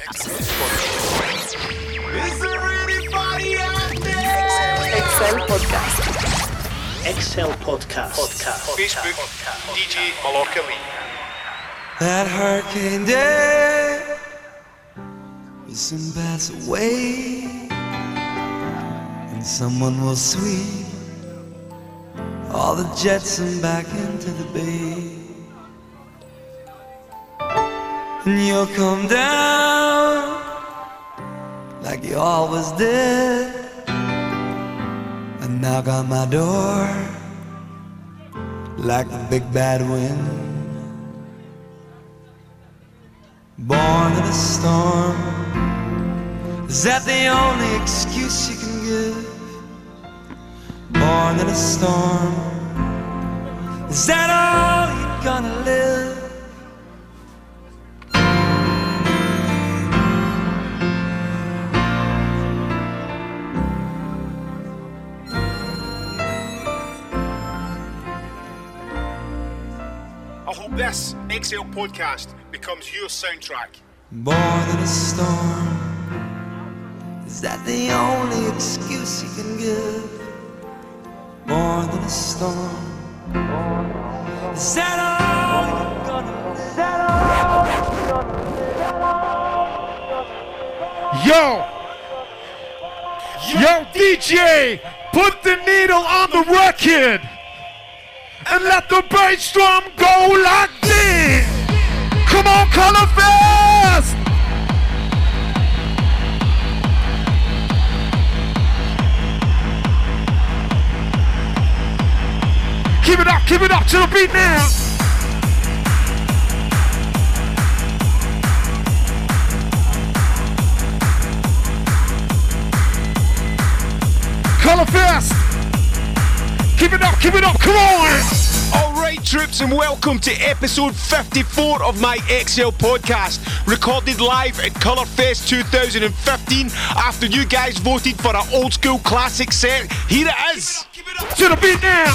XL Podcast. XL Podcast. Podcast. Facebook, DJ Mallorca Lee. That hurricane day will soon pass away, and someone will sweep all the jetsam back into the bay. And you'll come down like you always did, and knock on my door like the big bad wind. Born in a storm. Is that the only excuse you can give? Born in a storm. Is that all you're gonna live? This XL podcast becomes your soundtrack. More than a storm. Is that the only excuse you can give? More than a storm. Is that all you're gonna live? Is that all Yo! Yo, DJ! Put the needle on the record! And let the bass drum go like this! Come on, Colourfest! Keep it up, keep it up to the beat now! Colourfest! Keep it up, keep it up, come on! Alright, troops, and welcome to episode 54 of my XL podcast, recorded live at Colourfest 2015 after you guys voted for an old school classic set. Here it is! To the beat now!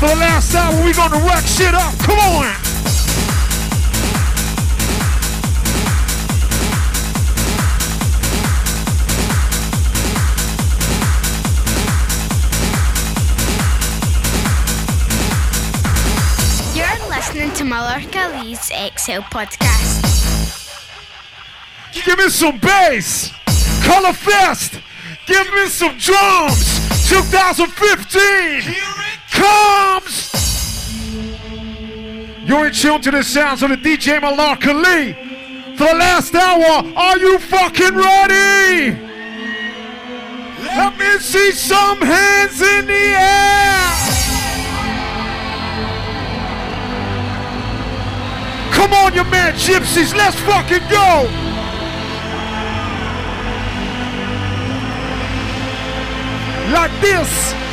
For the last hour, we gonna rock shit up. Come on! Listening to Mallorca Lee's XL podcast. Give me some bass! Colourfest! Give me some drums! 2015! Here it Comes! You're in tune to the sounds of the DJ Mallorca Lee. For the last hour, are you fucking ready? Let me see some hands in the air! Come on, you man gypsies, let's fucking go! Like this.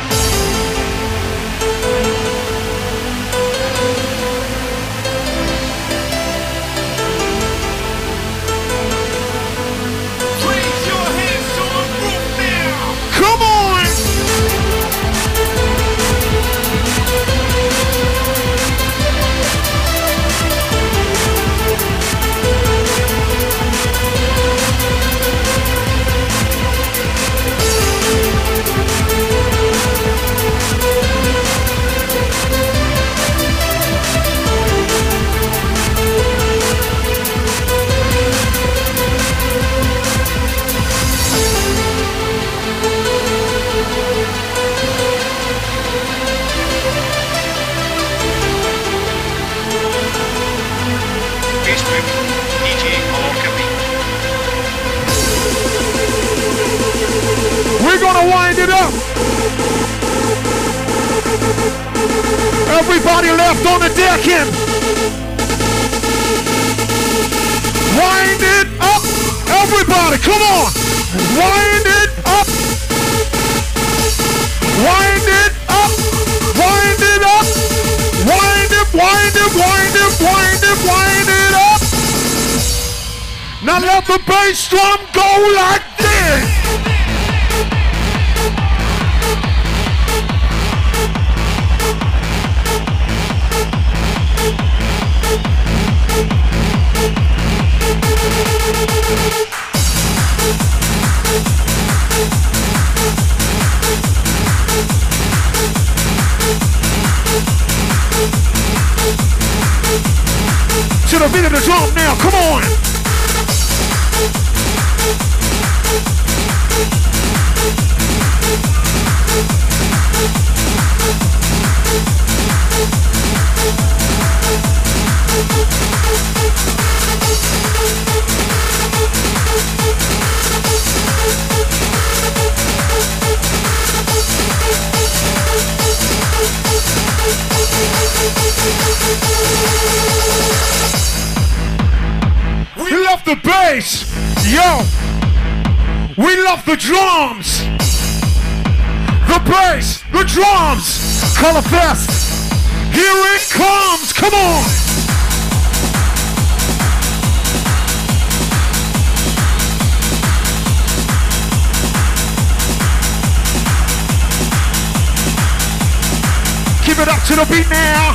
The drums. The bass, the drums. Colourfest. Here it comes. Come on. Keep it up to the beat now.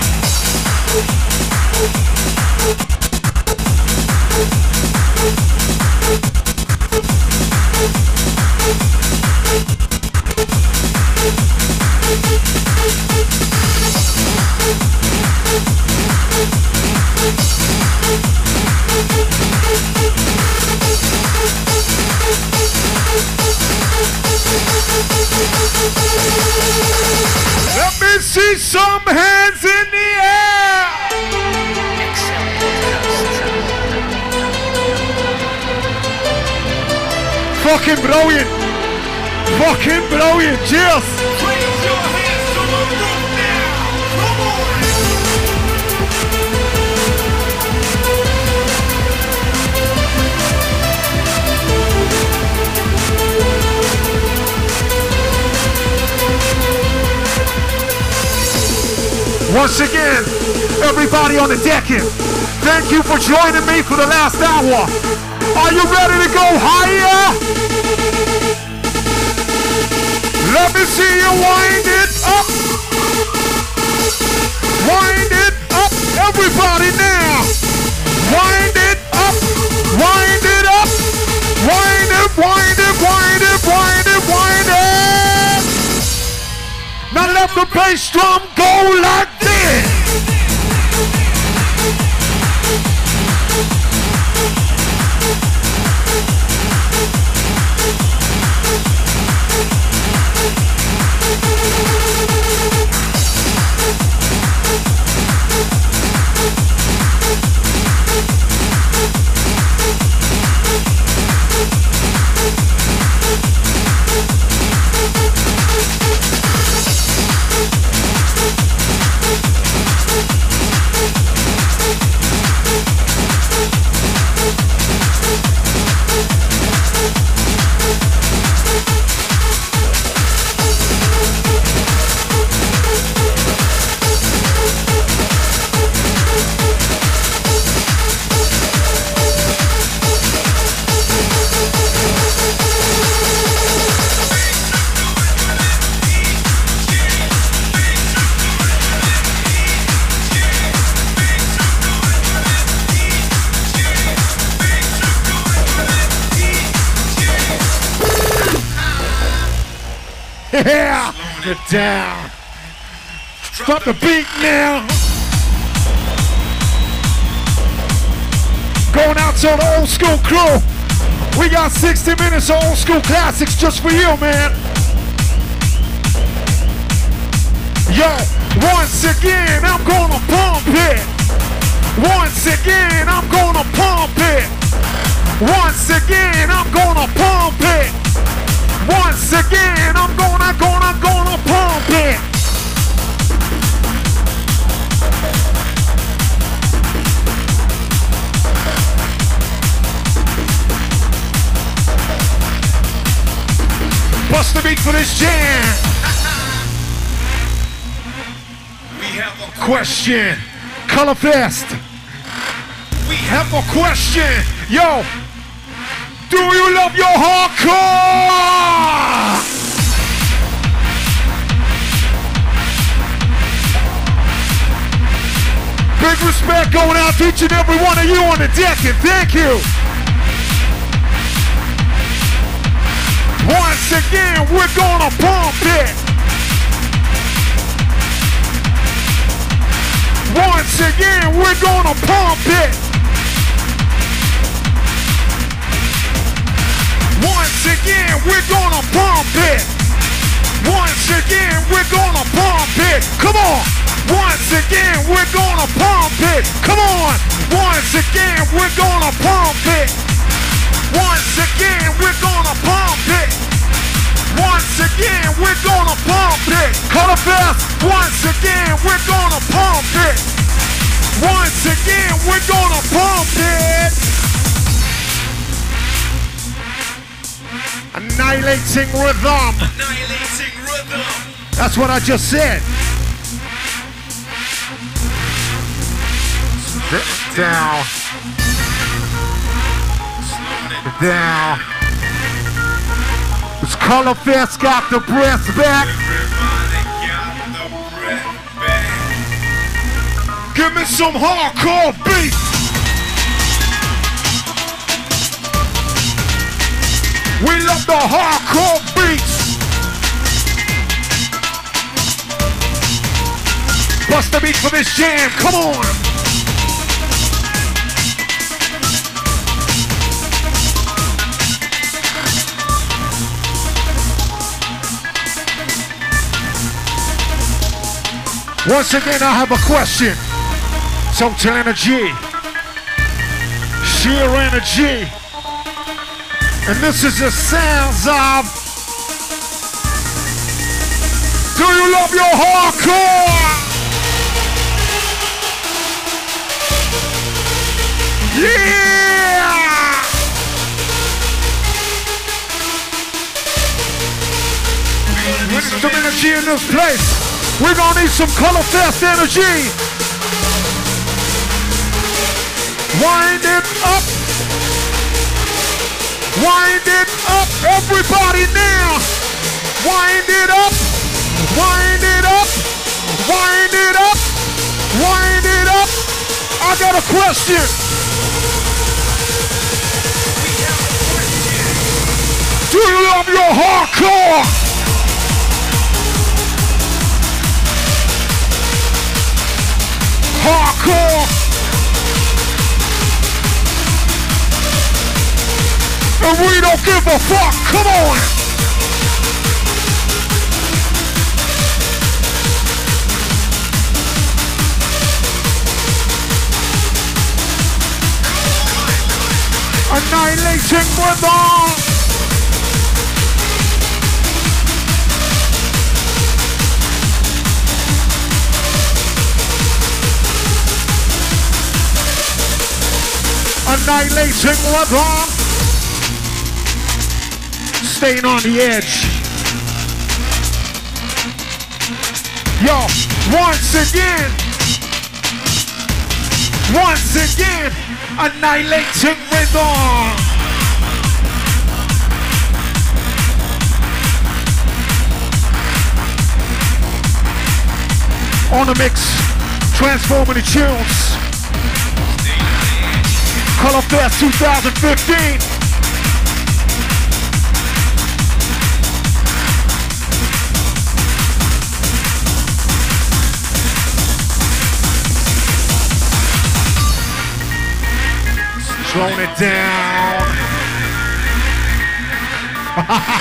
Some hands in the air. Fucking brilliant. Fucking brilliant. Cheers. Once again, everybody on the deck in, thank you for joining me for the last hour. Are you ready to go higher? Let me see you wind it up. Wind it up, everybody now. Wind it up, wind it up. Wind it, wind it, wind it, wind it, wind it. Now let the bass drum go like this. Drop the beat now. Going out to the old school crew. We got 60 minutes of old school classics just for you, man. Yo, once again, I'm gonna pump it. Once again, I'm gonna pump it. Once again, I'm gonna pump it. Once again, I'm gonna, gonna, gonna pump it. Bust the beat for this jam. We have a Question. Colourfest. We have a question. Yo, do you love your hardcore? Big respect going out to each and every one of you on the deck, and thank you. Once again, we're gonna pump it. Once again, we're gonna pump it. Once again, we're gonna pump it. Once again, we're gonna pump it. Come on. Once again, we're gonna pump it. Come on. Once again, we're gonna pump it. Once again, we're gonna pump it. Once again, we're gonna pump it. Colourfest. Once again, we're gonna pump it. Once again, we're gonna pump it. Annihilating rhythm. Annihilating rhythm. That's what I just said. D- Down, down. This Colourfest got the breath back. Back. Give me some hardcore beat. We love the hardcore beats. Bust the beat for this jam. Come on. Once again, I have a question. Total energy, sheer energy, and this is the sounds of. Do you love your hardcore? Yeah! Need some energy in this place. We're gonna need some Colourfest energy. Wind it up. Wind it up, everybody now. Wind it up. Wind it up. Wind it up. Wind it up. I got a question. Do you love your hardcore? Hardcore. And we don't give a fuck. Come on. Annihilating rhythm. Annihilating rhythm. Staying on the edge. Yo, once again. Once again. Annihilating rhythm. On the mix, transforming the tunes. Colourfest 2015. Throwing it down.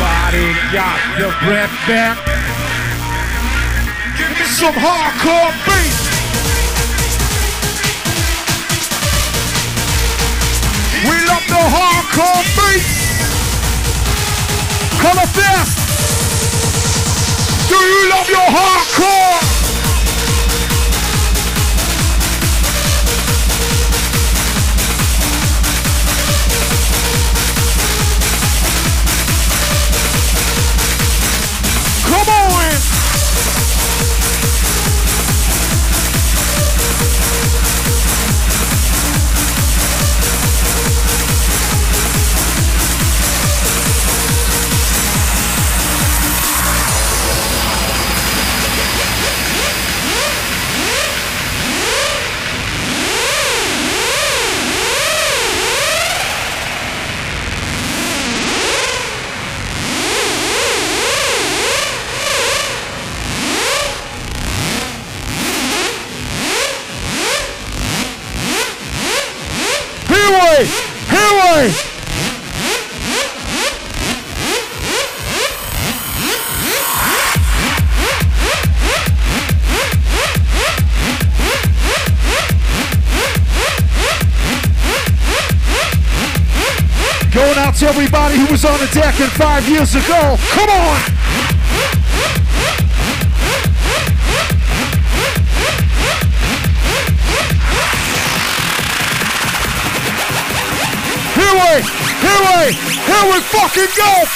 Body got your breath back. Give me some hardcore beat. We love the hardcore beat. Colourfest. Do you love your hardcore? Five years ago. Come on! Here we, here we, here we fucking go!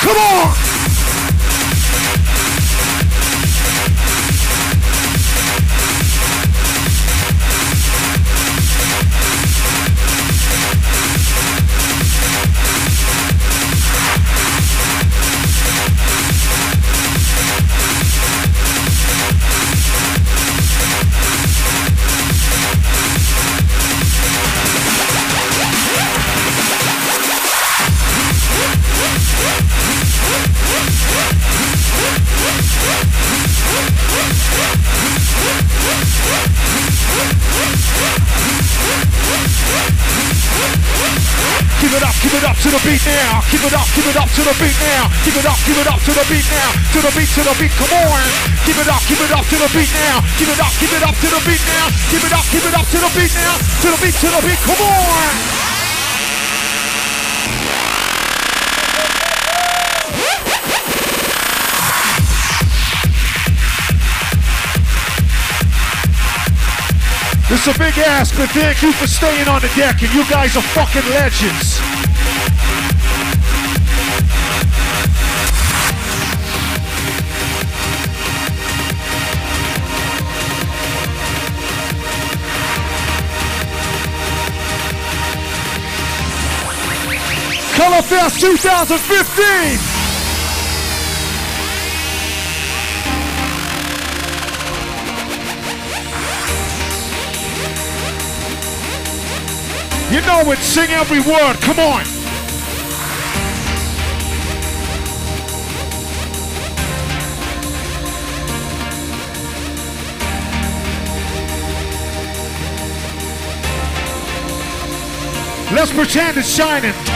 Give it up, to the beat now. Give it up, give it up to the beat now. Give it up, give it up to the beat now. To the beat, to the beat, come on. Give it up, give it up to the beat now. Give it up, give it up to the beat now. Give it up, give it up to the beat now. To the beat, to the beat, come on. It's a big ask, but thank you for staying on the deck, and you guys are fucking legends. Colourfest 2015! You know it, sing every word, come on! Let's pretend it's shining.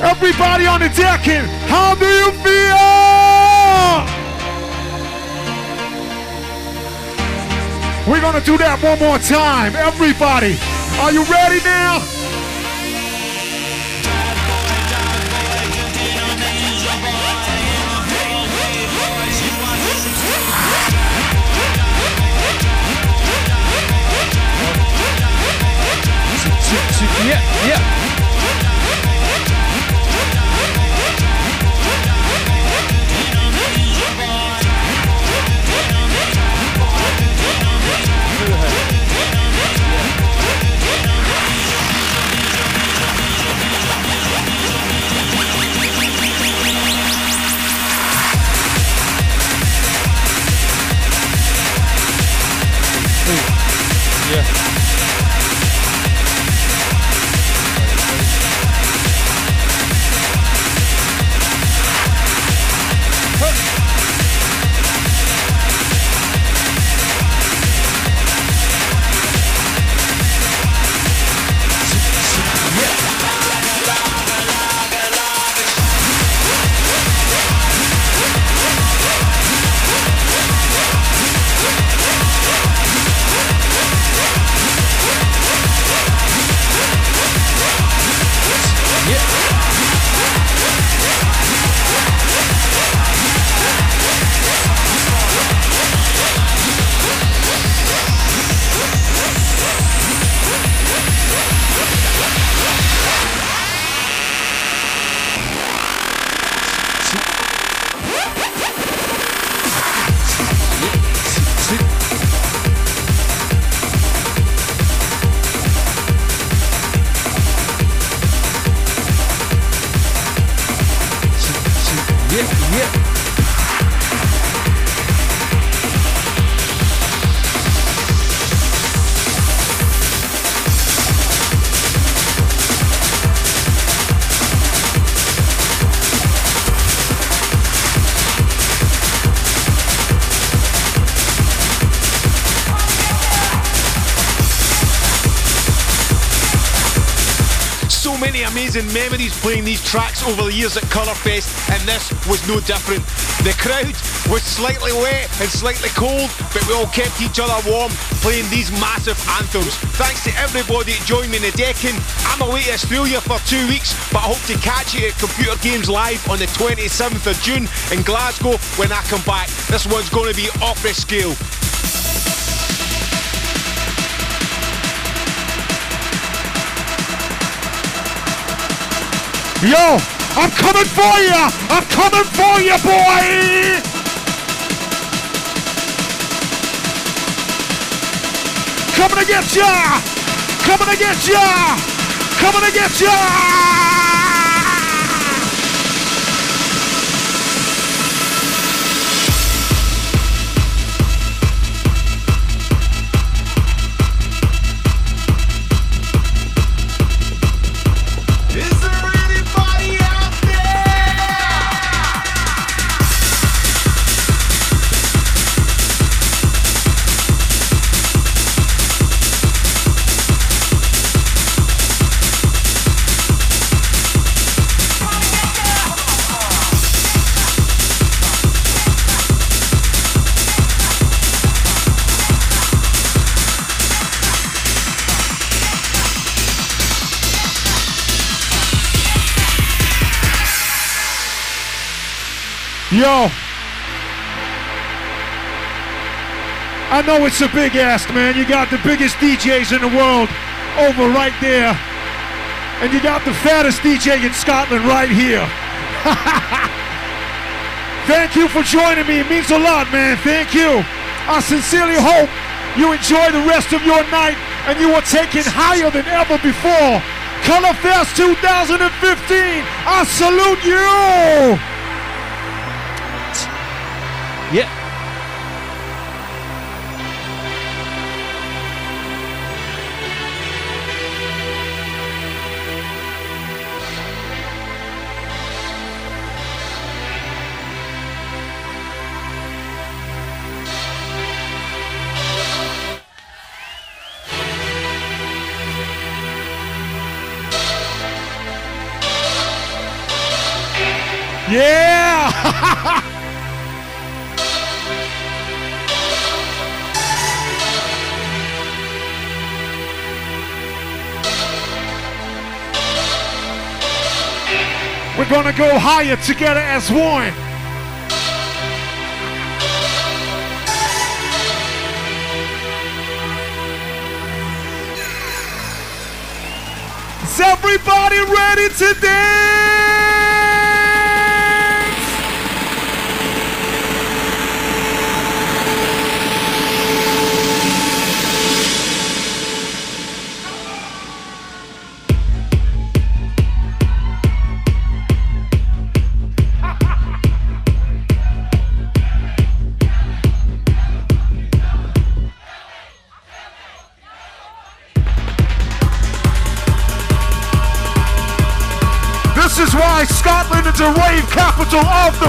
Everybody on the deck, how do you feel? We're gonna do that one more time. Everybody, are you ready now? Yeah, yeah. Memories playing these tracks over the years at Colourfest, and this was no different. The crowd was slightly wet and slightly cold, but we all kept each other warm playing these massive anthems. Thanks to everybody that joined me in the decking. I'm away to Australia for two weeks, but I hope to catch you at Computer Games Live on the 27th of June in Glasgow when I come back. This one's going to be off the scale. Yo, I'm coming for ya! I'm coming for ya, boy! Coming to get ya! Coming to get ya! Coming to get ya! Yo. I know it's a big ask, man. You got the biggest DJs in the world over right there. And you got the fattest DJ in Scotland right here. Thank you for joining me. It means a lot, man. Thank you. I sincerely hope you enjoy the rest of your night and you are taken higher than ever before. Colourfest 2015. I salute you. Yeah. Go higher together as one. Is everybody ready to dance? Capital of the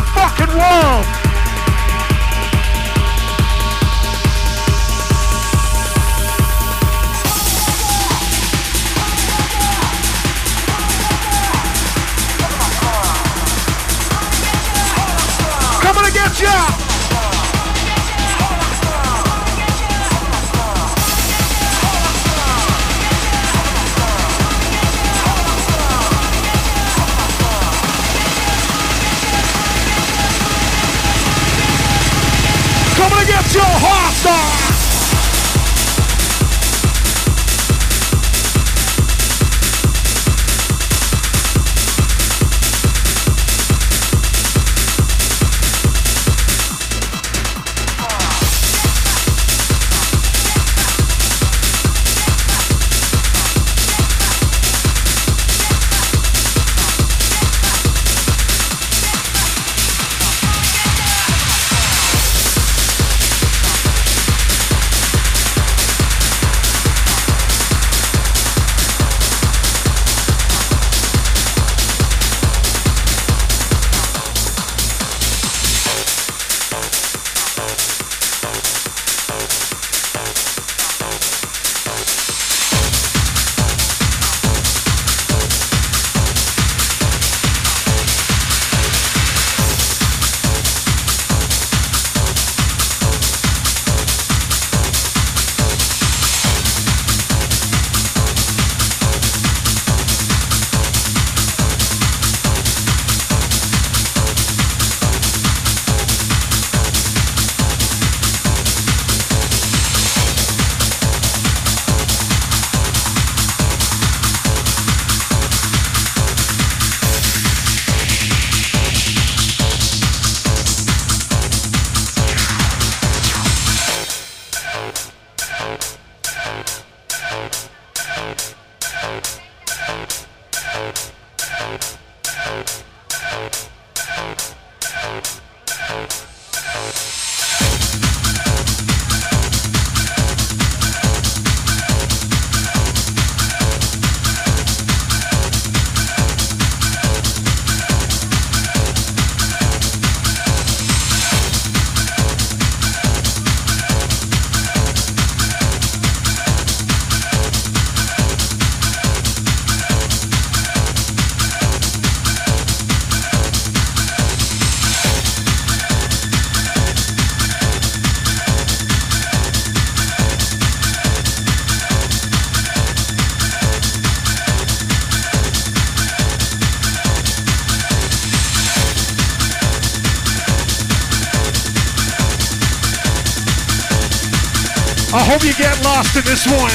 hope you get lost in this one.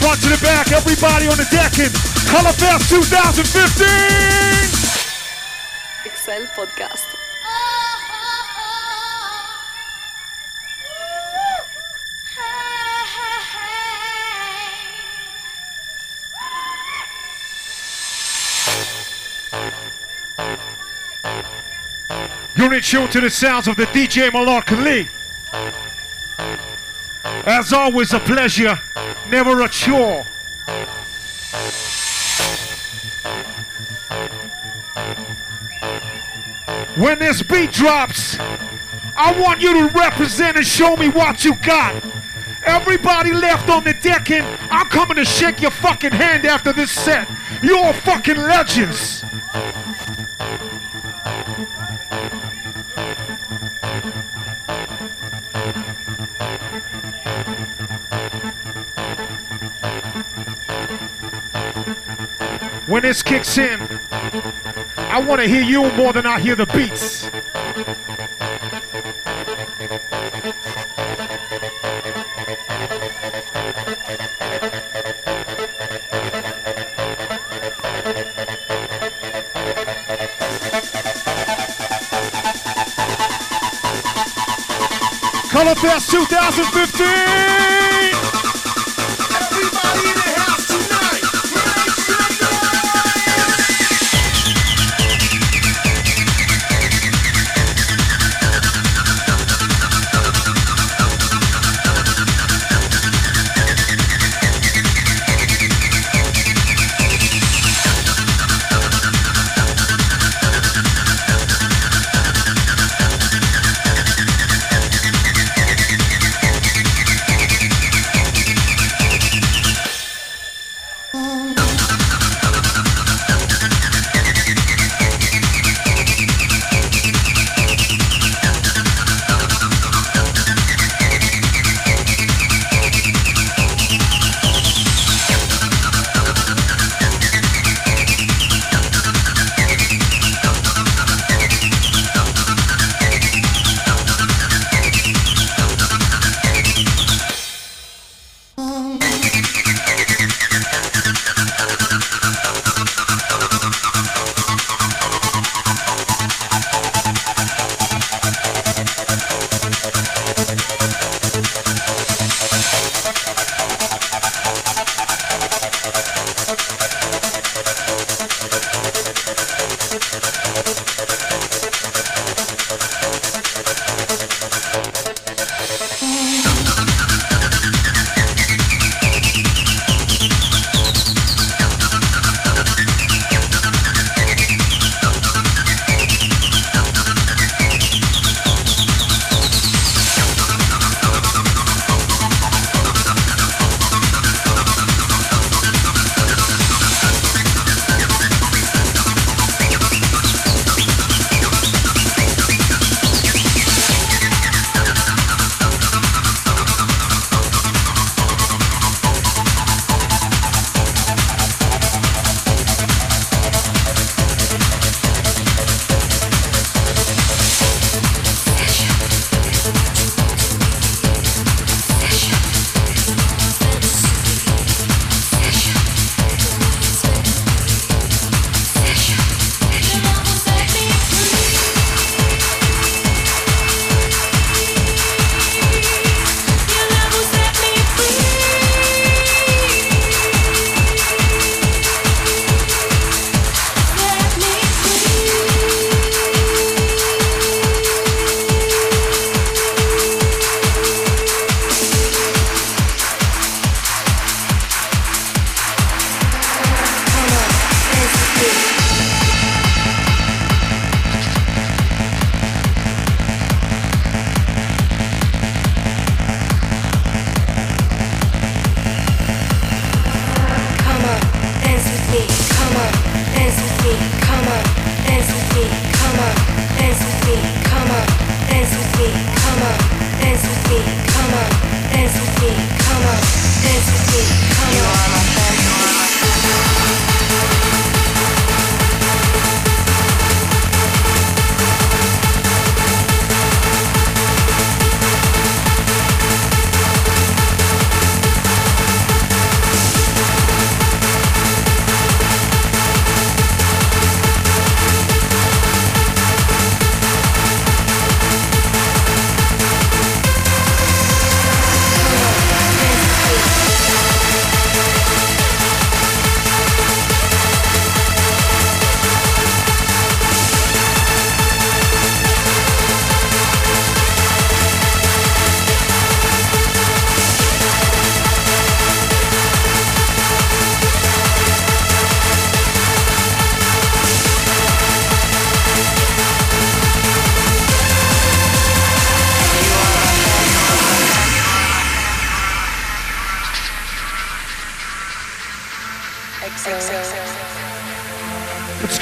Front to the back, everybody on the deck in Colourfest 2015. XL Podcast. You're in tune to the sounds of the DJ Mallorca Lee. As always, a pleasure, never a chore. When this beat drops, I want you to represent and show me what you got. Everybody left on the deck, and I'm coming to shake your fucking hand after this set. You're fucking legends. When this kicks in, I want to hear you more than I hear the beats. Color Fest 2015!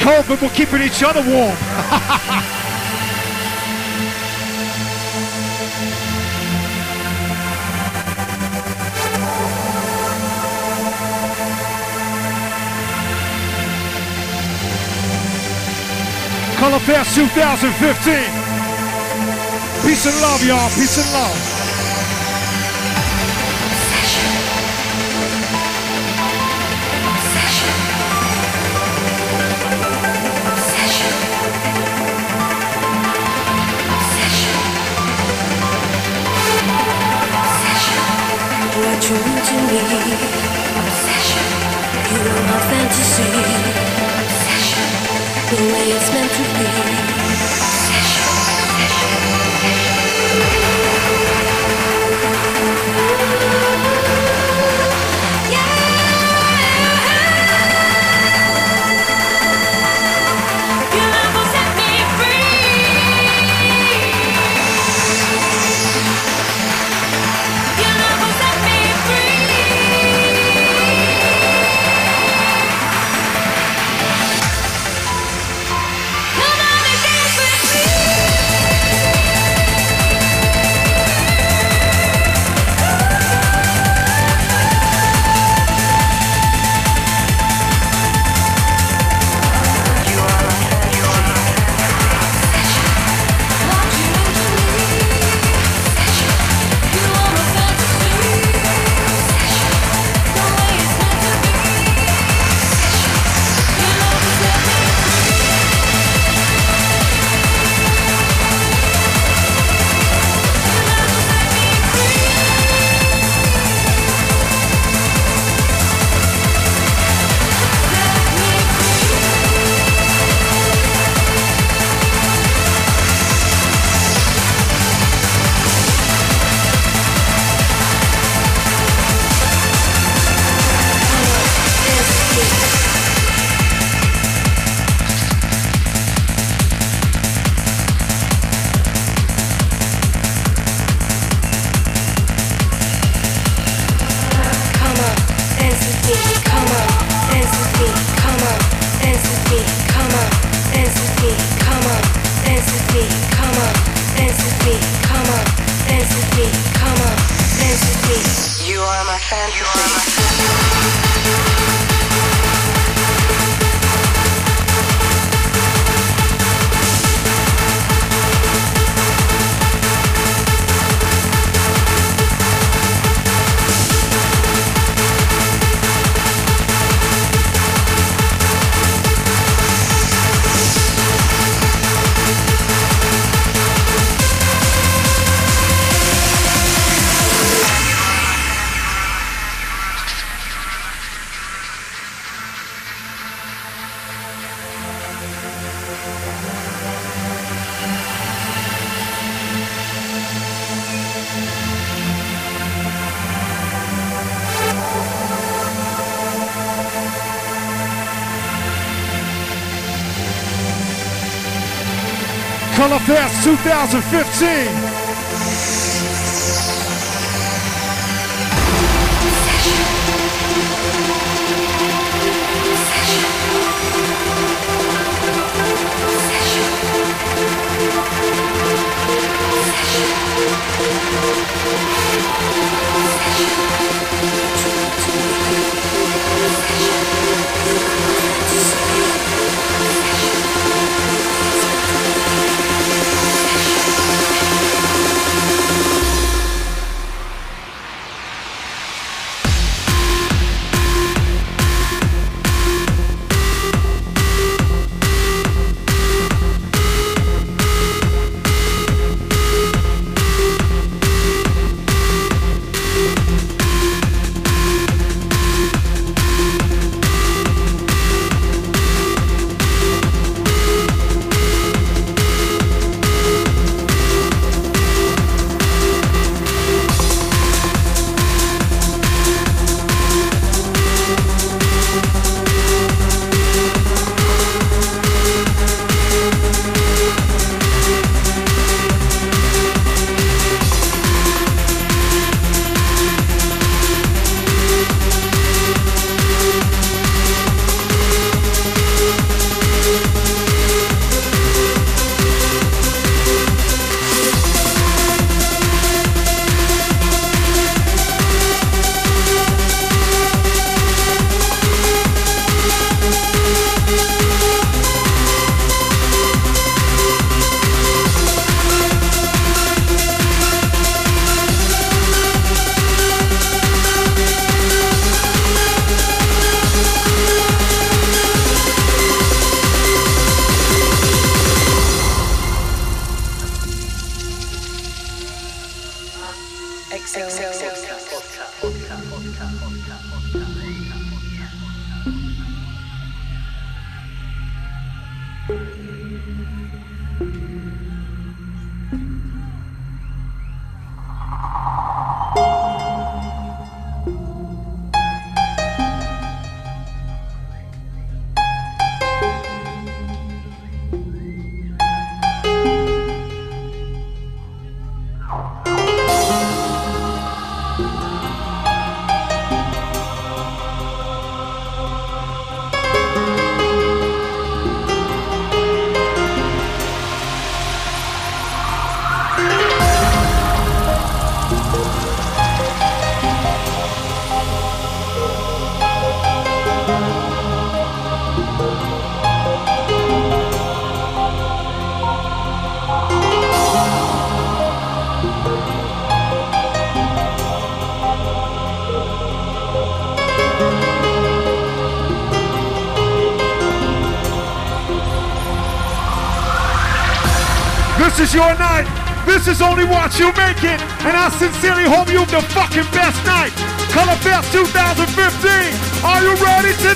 cold, but we're keeping each other warm. Colourfest 2015. Peace and love, y'all. Peace and love. Obsession, you're my fantasy. Obsession, the way it's meant to be. Colourfest 2015. Your night. This is only what you make it. And I sincerely hope you have the fucking best night. Colourfest 2015. Are you ready to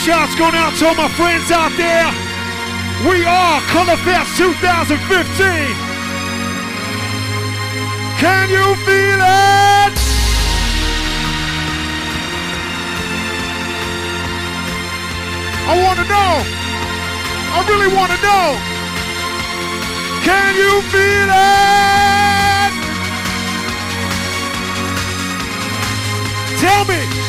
shouts going out to all my friends out there. We are Colourfest 2015. Can you feel it? I want to know. I really want to know. Can you feel it? Tell me.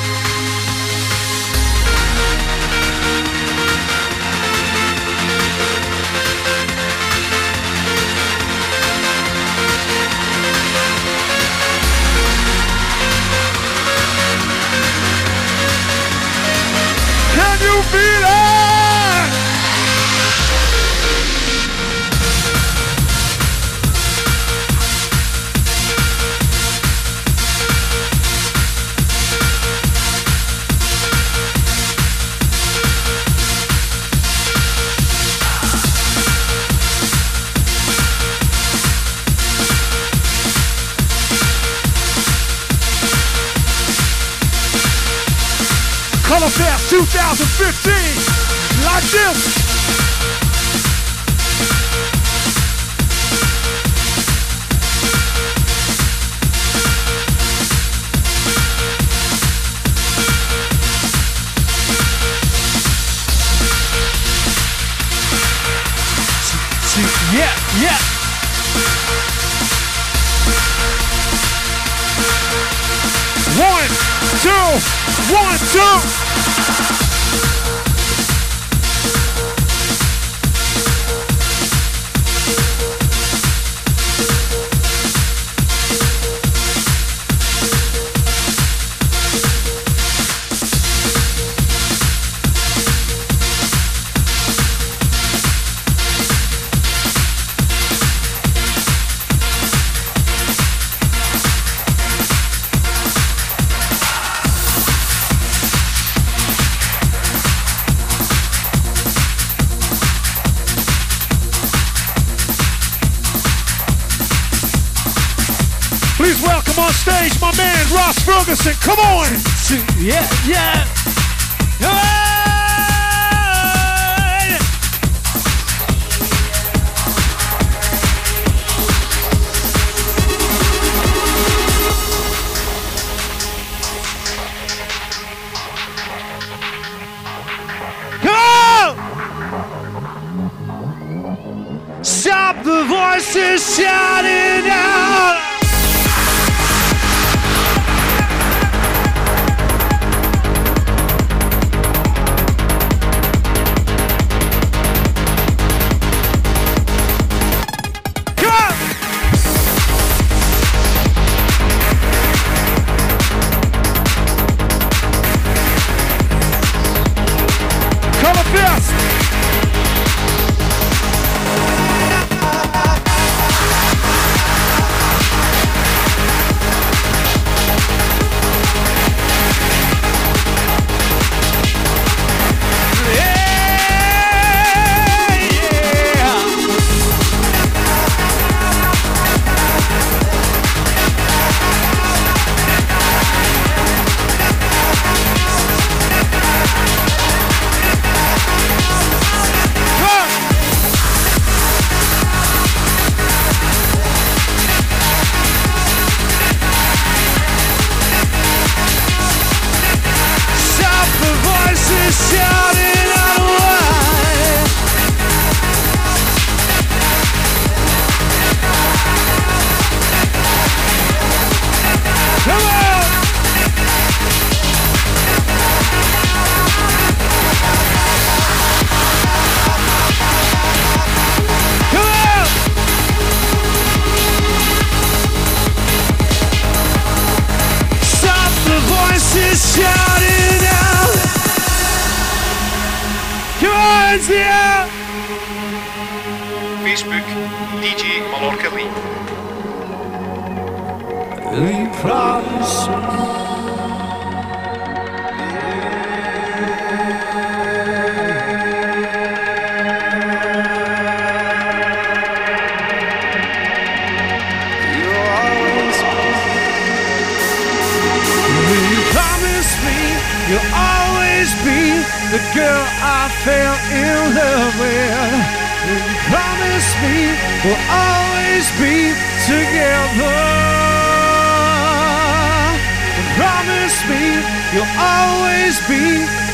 2015, like this. Yeah, yeah. One, two, one, two. Yeah, yeah.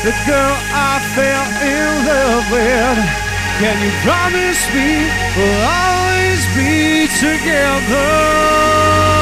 the girl I fell in love with. Can you promise me we'll always be together?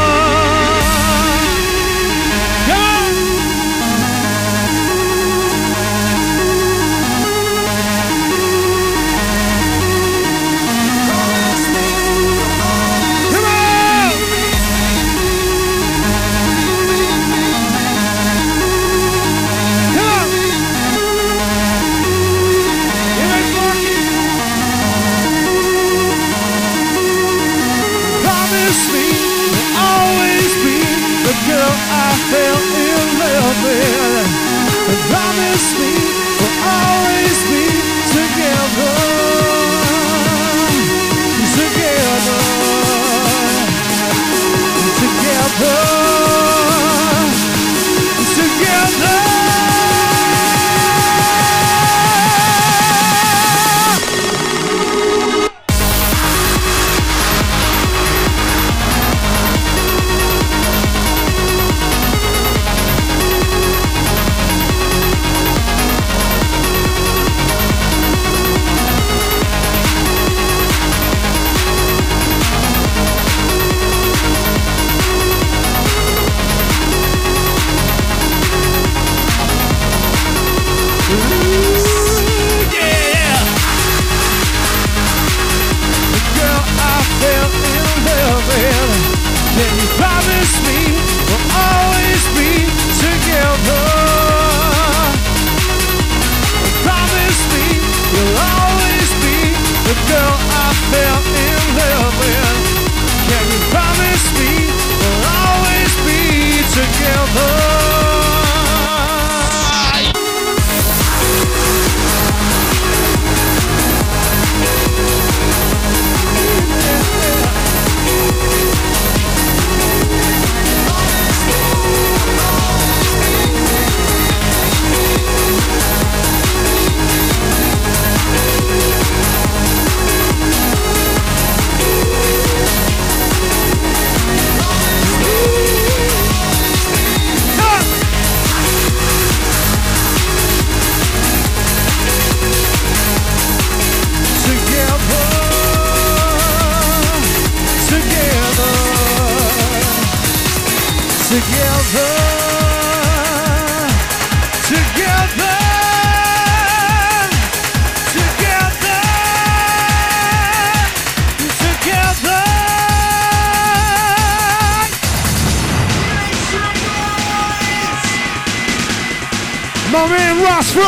girl I fell in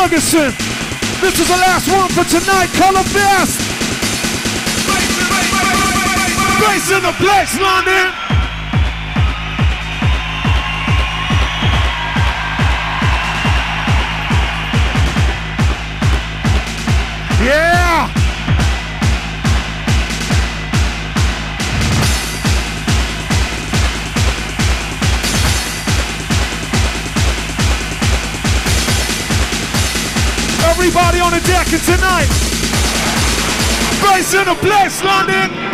Ferguson. This is the last one for tonight. Colourfest. Bass in the place, London. Everybody on the deck, and tonight, brace in the place, London!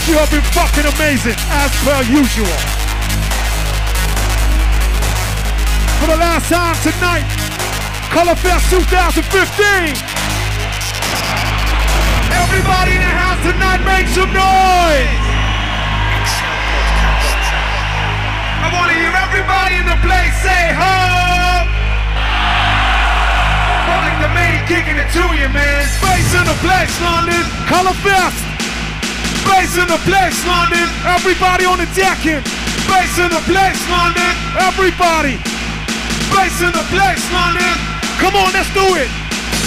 Last year have been fucking amazing, as per usual. For the last time tonight, Colourfest 2015. Everybody in the house tonight, make some noise. I want to hear everybody in the place say ho. Public domain kicking it to you, man. Space in the place, London. Colourfest. Space in the place, London. Everybody on the decking. Space in the place, London. Everybody. Space in the place, London. Come on, let's do it.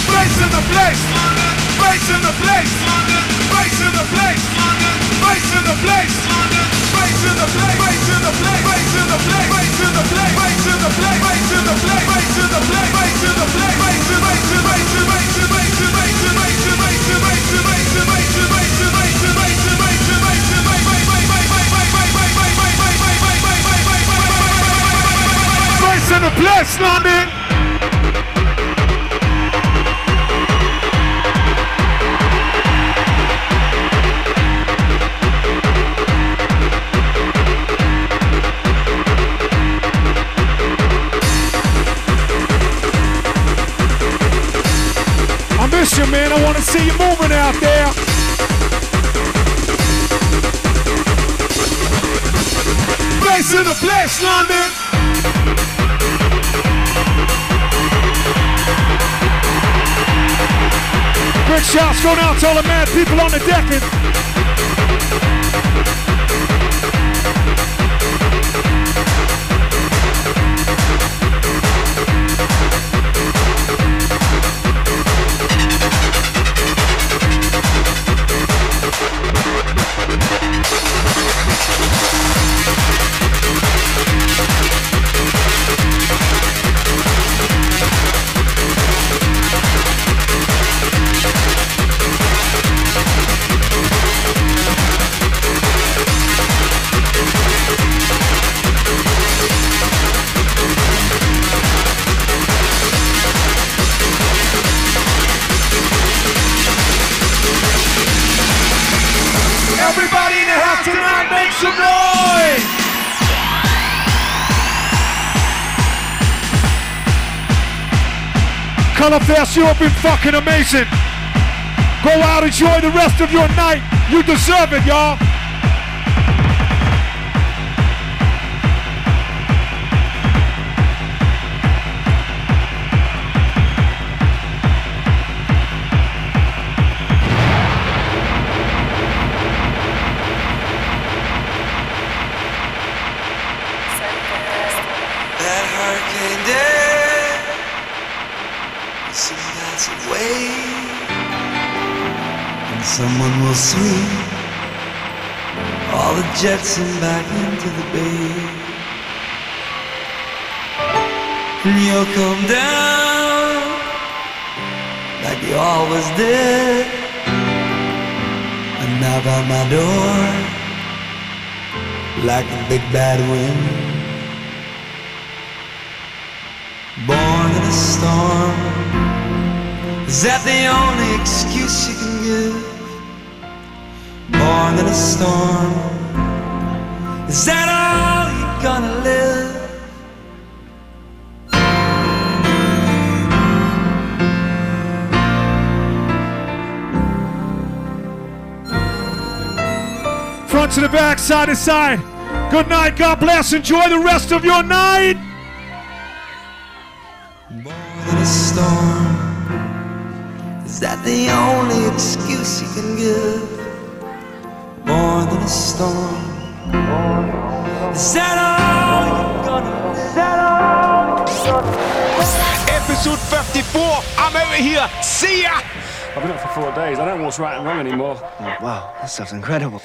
Space in the place, London. Space in the place, London. Space in the place, London. Space in the place, London. Space in the place, space in the place, space in the place, space in the place, space in the place, space in the place, space in the place, space in the place, space in space in space in space in space in space in space in space in space in space in space in space place, London. I miss you, man. I want to see you moving out there. Place in the place, London. Big shouts going out to all the mad people on the decking. Colourfest, you have been fucking amazing. Go out, enjoy the rest of your night. You deserve it, y'all. Jetson back into the bay, and you'll come down like you always did, and knock on my door like a big bad wind. Born in a storm. Is that the only excuse you can give? Born in a storm. Is that all you're gonna live? Front to the back, side to side. Good night, God bless. Enjoy the rest of your night. Born in a storm. Is that the only excuse you can give? More than a storm. Is that all you're gonna? Is that all you're gonna? Episode 54. I'm out of here. See ya. I've been up for four days. I don't know what's right and wrong anymore. Oh, wow, that stuff's incredible.